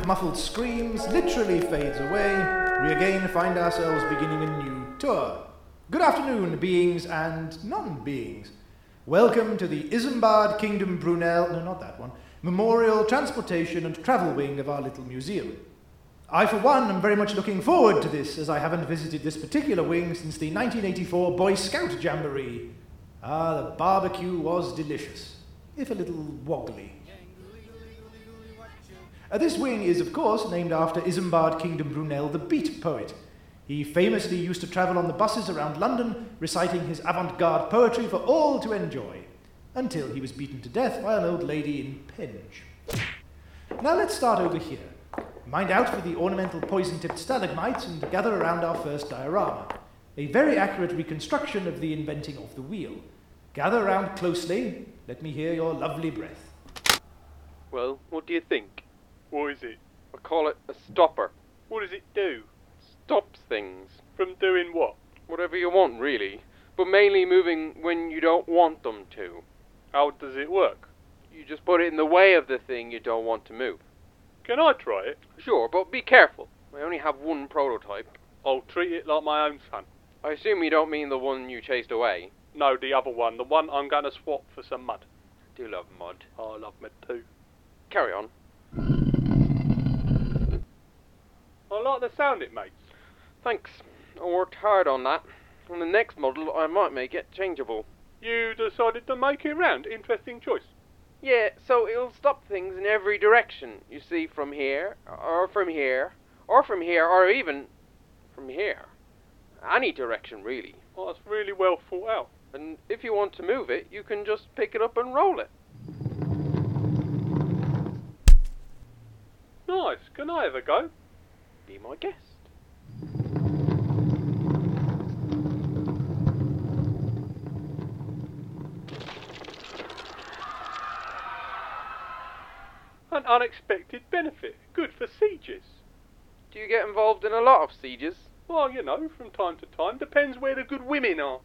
of muffled screams literally fades away, we again find ourselves beginning a new tour. Good afternoon, beings and non beings. Welcome to the Isambard Kingdom Brunel, no, not that one, Memorial Transportation and Travel Wing of our little museum. I, for one, am very much looking forward to this, as I haven't visited this particular wing since the 1984 Boy Scout Jamboree. Ah, the barbecue was delicious, if a little woggly. Uh, this wing is, of course, named after Isambard Kingdom Brunel, the beat poet. He famously used to travel on the buses around London, reciting his avant garde poetry for all to enjoy, until he was beaten to death by an old lady in Penge. Now let's start over here. Mind out for the ornamental poison tipped stalagmites and gather around our first diorama. A very accurate reconstruction of the inventing of the wheel. Gather around closely. Let me hear your lovely breath. Well, what do you think? What is it? I call it a stopper. What does it do? Stops things. From doing what? Whatever you want, really. But mainly moving when you don't want them to. How does it work? You just put it in the way of the thing you don't want to move. Can I try it? Sure, but be careful. I only have one prototype. I'll treat it like my own son. I assume you don't mean the one you chased away. No, the other one. The one I'm going to swap for some mud. Do love mud. I love mud too. Carry on. I like the sound it makes. Thanks. I worked hard on that. On the next model, I might make it changeable. You decided to make it round. Interesting choice. Yeah, so it'll stop things in every direction. You see, from here, or from here, or from here, or even from here. Any direction, really. Well, that's really well thought out. And if you want to move it, you can just pick it up and roll it. Nice. Can I have a go? Be my guest. An unexpected benefit. Good for sieges. Do you get involved in a lot of sieges? Well, you know, from time to time. Depends where the good women are.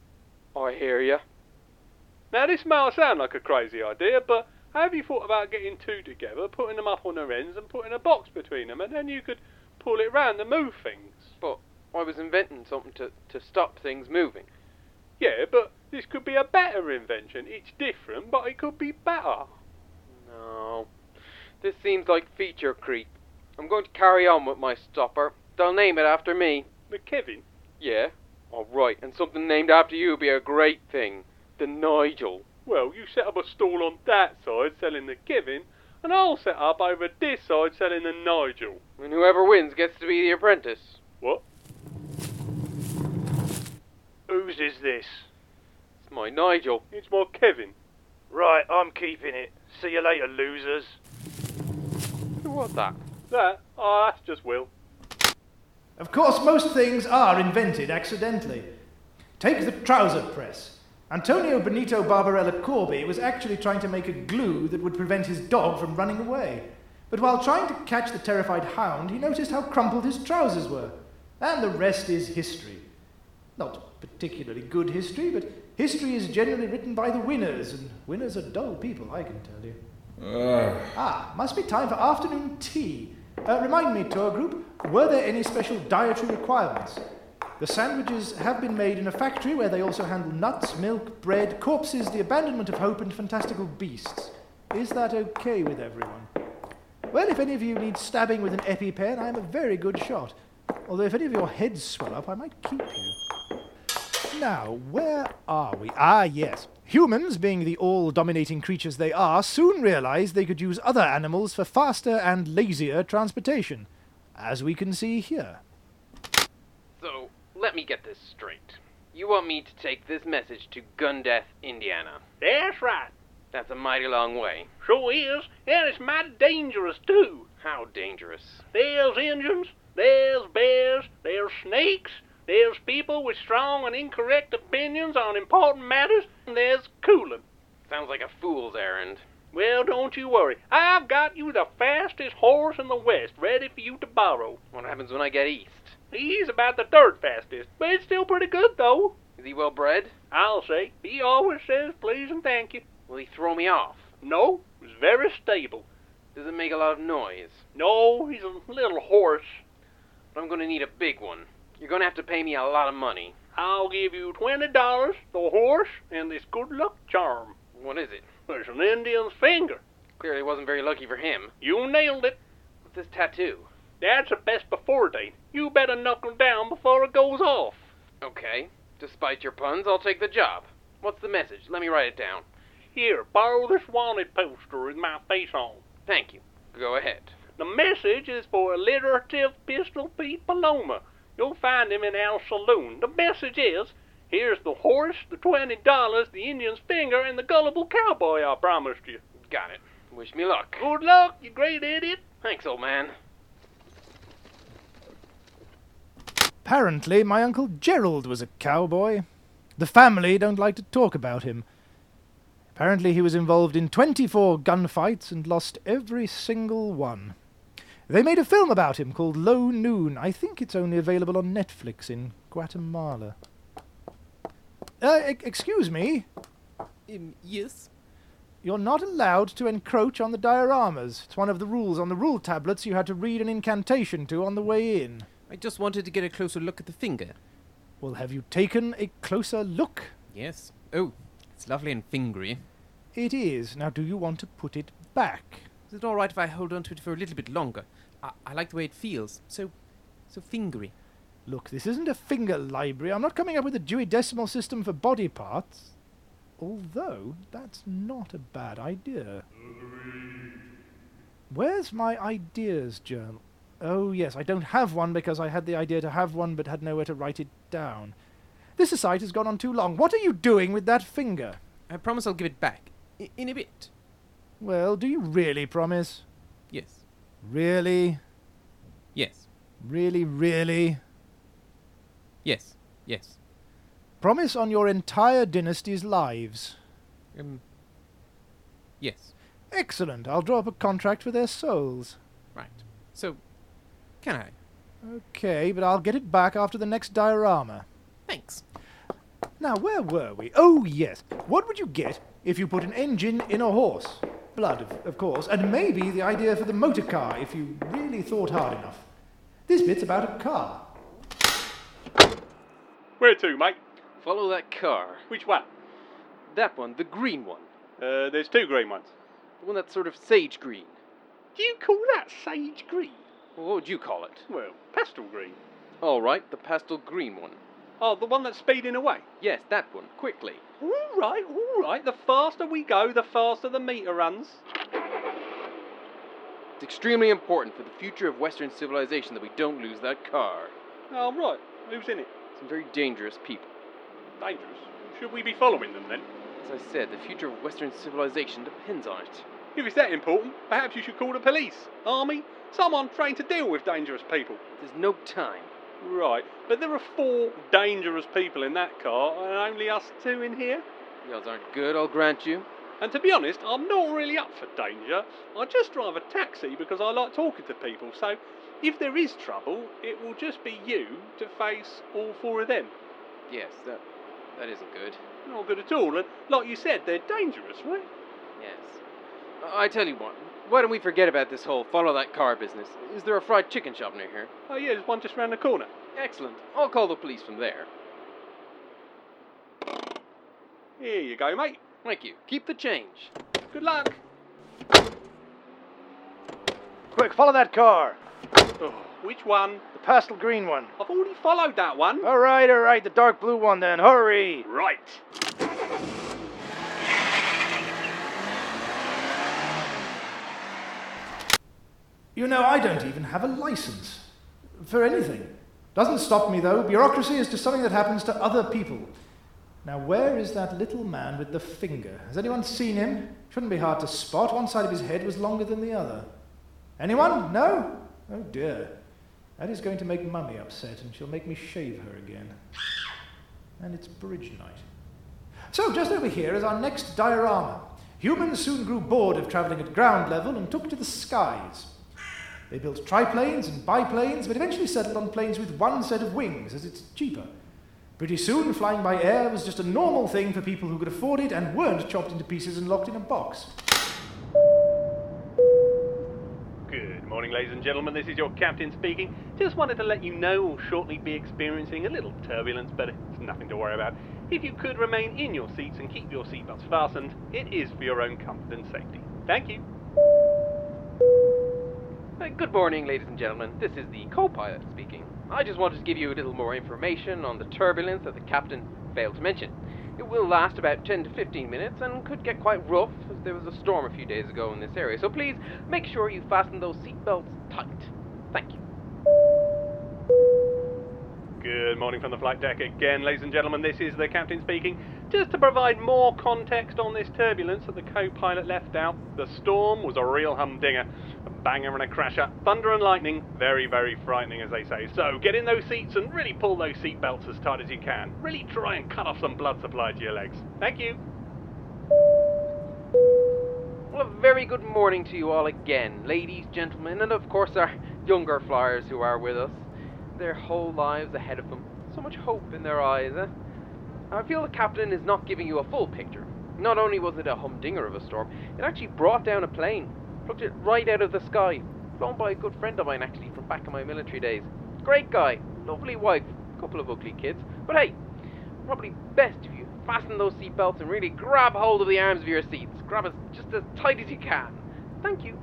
I hear ya. Now, this may sound like a crazy idea, but have you thought about getting two together, putting them up on their ends, and putting a box between them, and then you could pull it round and move things? But I was inventing something to, to stop things moving. Yeah, but this could be a better invention. It's different, but it could be better. No. This seems like feature creep. I'm going to carry on with my stopper. They'll name it after me. The Kevin? Yeah? Alright, and something named after you would be a great thing. The Nigel. Well, you set up a stall on that side selling the Kevin, and I'll set up over this side selling the Nigel. And whoever wins gets to be the apprentice. What? Whose is this? It's my Nigel. It's my Kevin. Right, I'm keeping it. See you later, losers. What's that? That? Oh, that's just Will. Of course, most things are invented accidentally. Take the trouser press. Antonio Benito Barbarella Corby was actually trying to make a glue that would prevent his dog from running away. But while trying to catch the terrified hound, he noticed how crumpled his trousers were. And the rest is history. Not particularly good history, but history is generally written by the winners, and winners are dull people, I can tell you. Ah, must be time for afternoon tea. Uh, remind me, tour group, were there any special dietary requirements? The sandwiches have been made in a factory where they also handle nuts, milk, bread, corpses, the abandonment of hope, and fantastical beasts. Is that okay with everyone? Well, if any of you need stabbing with an EpiPen, I am a very good shot. Although if any of your heads swell up, I might keep you. Now, where are we? Ah, yes. Humans, being the all dominating creatures they are, soon realized they could use other animals for faster and lazier transportation, as we can see here. So, let me get this straight. You want me to take this message to Gundeath, Indiana. That's right. That's a mighty long way. Sure is. And it's mighty dangerous, too. How dangerous. There's Injuns, there's bears, there's snakes, there's people with strong and incorrect opinions on important matters, and there's cooling. Sounds like a fool's errand. Well, don't you worry. I've got you the fastest horse in the West ready for you to borrow. What happens when I get east? He's about the third fastest, but it's still pretty good, though. Is he well bred? I'll say. He always says please and thank you. Will he throw me off? No, he's very stable. Does it make a lot of noise? No, he's a little hoarse. But I'm gonna need a big one. You're gonna have to pay me a lot of money. I'll give you twenty dollars, the horse, and this good luck charm. What is it? It's an Indian's finger. Clearly wasn't very lucky for him. You nailed it. What's this tattoo? That's a best before date. You better knuckle down before it goes off. Okay. Despite your puns, I'll take the job. What's the message? Let me write it down. Here, borrow this wanted poster with my face on. Thank you. Go ahead. The message is for alliterative Pistol Pete Paloma. You'll find him in our saloon. The message is here's the horse, the twenty dollars, the Indian's finger, and the gullible cowboy I promised you. Got it. Wish me luck. Good luck, you great idiot. Thanks, old man. Apparently, my Uncle Gerald was a cowboy. The family don't like to talk about him. Apparently, he was involved in 24 gunfights and lost every single one. They made a film about him called Low Noon. I think it's only available on Netflix in Guatemala. Uh, e- excuse me. Um, yes? You're not allowed to encroach on the dioramas. It's one of the rules on the rule tablets you had to read an incantation to on the way in. I just wanted to get a closer look at the finger. Well, have you taken a closer look? Yes. Oh, it's lovely and fingery. It is. Now, do you want to put it back? Is it all right if I hold on to it for a little bit longer? I, I like the way it feels. So, so fingery. Look, this isn't a finger library. I'm not coming up with a Dewey Decimal System for body parts. Although, that's not a bad idea. Where's my ideas journal? Oh, yes, I don't have one because I had the idea to have one but had nowhere to write it down. This aside has gone on too long. What are you doing with that finger? I promise I'll give it back. I- in a bit. Well, do you really promise? Yes. Really? Yes. Really, really? Yes. Yes. Promise on your entire dynasty's lives. Um. Yes. Excellent. I'll draw up a contract for their souls. Right. So, can I? Okay, but I'll get it back after the next diorama. Thanks. Now, where were we? Oh, yes. What would you get if you put an engine in a horse? Blood, of, of course, and maybe the idea for the motor car if you really thought hard enough. This bit's about a car. Where to, mate? Follow that car. Which one? That one, the green one. Uh, there's two green ones. The one that's sort of sage green. Do you call that sage green? Well, what would you call it? Well, pastel green. All right, the pastel green one. Oh, the one that's speeding away. Yes, that one. Quickly. All right, all right. The faster we go, the faster the meter runs. It's extremely important for the future of Western civilization that we don't lose that car. Oh, right. Who's in it? Some very dangerous people. Dangerous. Should we be following them then? As I said, the future of Western civilization depends on it. If it's that important, perhaps you should call the police, army, someone trained to deal with dangerous people. There's no time. Right, but there are four dangerous people in that car, and only us two in here. The odds aren't good, I'll grant you. And to be honest, I'm not really up for danger. I just drive a taxi because I like talking to people. So, if there is trouble, it will just be you to face all four of them. Yes, that that isn't good. Not good at all. And like you said, they're dangerous, right? Yes. I tell you what. Why don't we forget about this whole follow that car business? Is there a fried chicken shop near here? Oh yeah, there's one just round the corner. Excellent. I'll call the police from there. Here you go, mate. Thank you. Keep the change. Good luck. Quick, follow that car. Oh, which one? The pastel green one. I've already followed that one. All right, all right, the dark blue one then. Hurry! Right. You know, I don't even have a license for anything. Doesn't stop me, though. Bureaucracy is just something that happens to other people. Now, where is that little man with the finger? Has anyone seen him? Shouldn't be hard to spot. One side of his head was longer than the other. Anyone? No? Oh dear. That is going to make Mummy upset, and she'll make me shave her again. And it's bridge night. So, just over here is our next diorama. Humans soon grew bored of travelling at ground level and took to the skies. They built triplanes and biplanes, but eventually settled on planes with one set of wings, as it's cheaper. Pretty soon, flying by air was just a normal thing for people who could afford it and weren't chopped into pieces and locked in a box. Good morning, ladies and gentlemen. This is your captain speaking. Just wanted to let you know we'll shortly be experiencing a little turbulence, but it's nothing to worry about. If you could remain in your seats and keep your seatbelts fastened, it is for your own comfort and safety. Thank you. Uh, good morning, ladies and gentlemen. This is the co-pilot speaking. I just wanted to give you a little more information on the turbulence that the captain failed to mention. It will last about 10 to 15 minutes and could get quite rough as there was a storm a few days ago in this area. So please make sure you fasten those seatbelts tight. Thank you. Good morning from the flight deck again, ladies and gentlemen. This is the captain speaking. Just to provide more context on this turbulence that the co pilot left out, the storm was a real humdinger. Banger and a crasher. Thunder and lightning, very, very frightening, as they say. So get in those seats and really pull those seat belts as tight as you can. Really try and cut off some blood supply to your legs. Thank you. Well, a very good morning to you all again, ladies, gentlemen, and of course our younger flyers who are with us. Their whole lives ahead of them. So much hope in their eyes, eh? I feel the captain is not giving you a full picture. Not only was it a humdinger of a storm, it actually brought down a plane. Plucked it right out of the sky. Flown by a good friend of mine, actually, from back in my military days. Great guy. Lovely wife. Couple of ugly kids. But hey, probably best if you fasten those seatbelts and really grab hold of the arms of your seats. Grab as just as tight as you can. Thank you.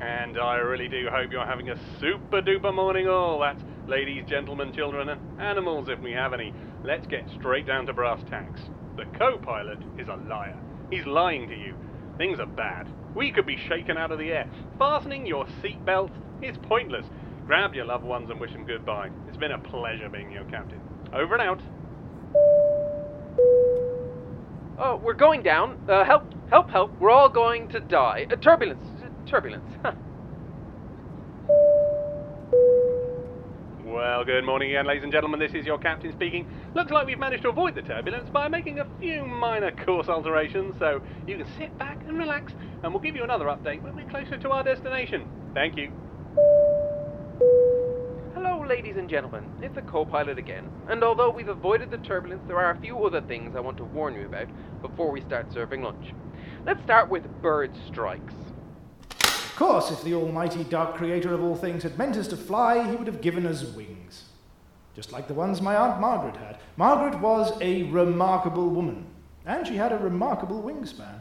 And I really do hope you're having a super duper morning all. That's ladies, gentlemen, children, and animals if we have any. Let's get straight down to brass tacks. The co pilot is a liar. He's lying to you. Things are bad. We could be shaken out of the air. Fastening your seatbelt is pointless. Grab your loved ones and wish them goodbye. It's been a pleasure being your captain. Over and out. Oh, we're going down. Uh, help, help, help. We're all going to die. Uh, turbulence. Turbulence. Well, good morning again, ladies and gentlemen. This is your captain speaking. Looks like we've managed to avoid the turbulence by making a few minor course alterations, so you can sit back and relax, and we'll give you another update when we're closer to our destination. Thank you. Hello, ladies and gentlemen. It's the co-pilot again. And although we've avoided the turbulence, there are a few other things I want to warn you about before we start serving lunch. Let's start with bird strikes. Of course, if the almighty dark creator of all things had meant us to fly, he would have given us wings. Just like the ones my Aunt Margaret had. Margaret was a remarkable woman, and she had a remarkable wingspan.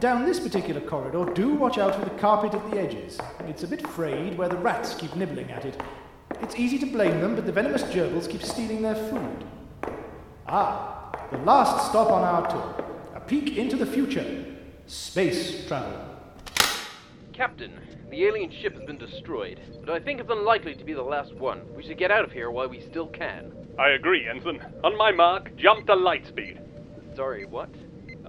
Down this particular corridor, do watch out for the carpet at the edges. It's a bit frayed where the rats keep nibbling at it. It's easy to blame them, but the venomous gerbils keep stealing their food. Ah, the last stop on our tour. A peek into the future. Space travel. Captain, the alien ship has been destroyed, but I think it's unlikely to be the last one. We should get out of here while we still can. I agree, Ensign. On my mark, jump to light speed. Sorry, what?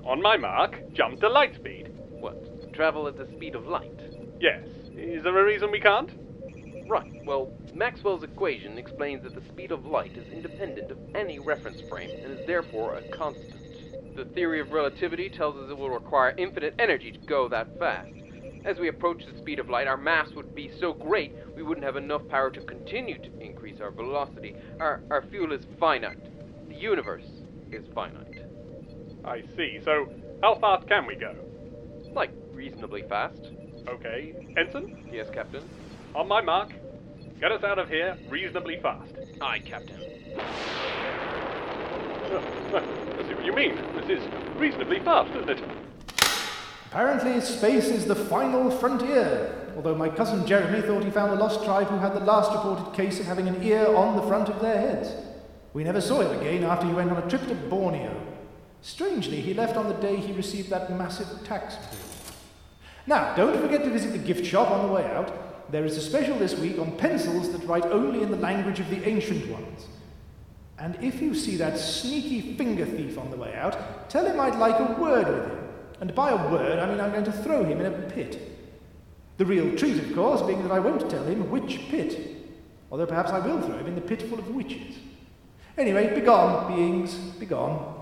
On my mark, jump to light speed. What? Travel at the speed of light? Yes. Is there a reason we can't? Right. Well, Maxwell's equation explains that the speed of light is independent of any reference frame and is therefore a constant. The theory of relativity tells us it will require infinite energy to go that fast. As we approach the speed of light, our mass would be so great we wouldn't have enough power to continue to increase our velocity. Our, our fuel is finite. The universe is finite. I see. So, how fast can we go? Like, reasonably fast. Okay. Ensign, Yes, Captain? on my mark, get us out of here reasonably fast. Aye, Captain. I see what you mean. This is reasonably fast, isn't it? Apparently, space is the final frontier, although my cousin Jeremy thought he found a lost tribe who had the last reported case of having an ear on the front of their heads. We never saw him again after he went on a trip to Borneo. Strangely, he left on the day he received that massive tax bill. Now, don't forget to visit the gift shop on the way out. There is a special this week on pencils that write only in the language of the ancient ones. And if you see that sneaky finger thief on the way out, tell him I'd like a word with him. And by a word, I mean I'm going to throw him in a pit. The real treat, of course, being that I won't tell him which pit. Although perhaps I will throw him in the pit full of witches. Anyway, begone, beings, begone.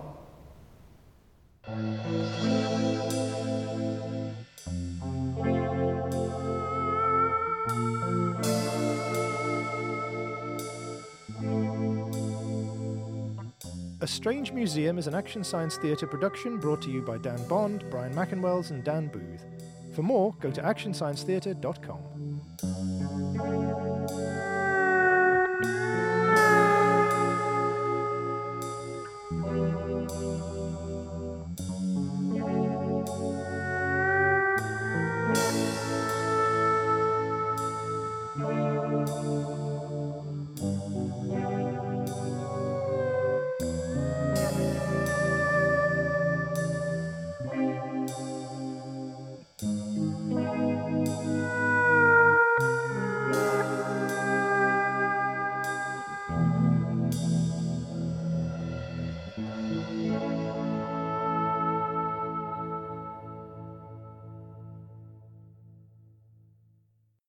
A Strange Museum is an Action Science Theatre production brought to you by Dan Bond, Brian McInwells, and Dan Booth. For more, go to actionsciencetheatre.com.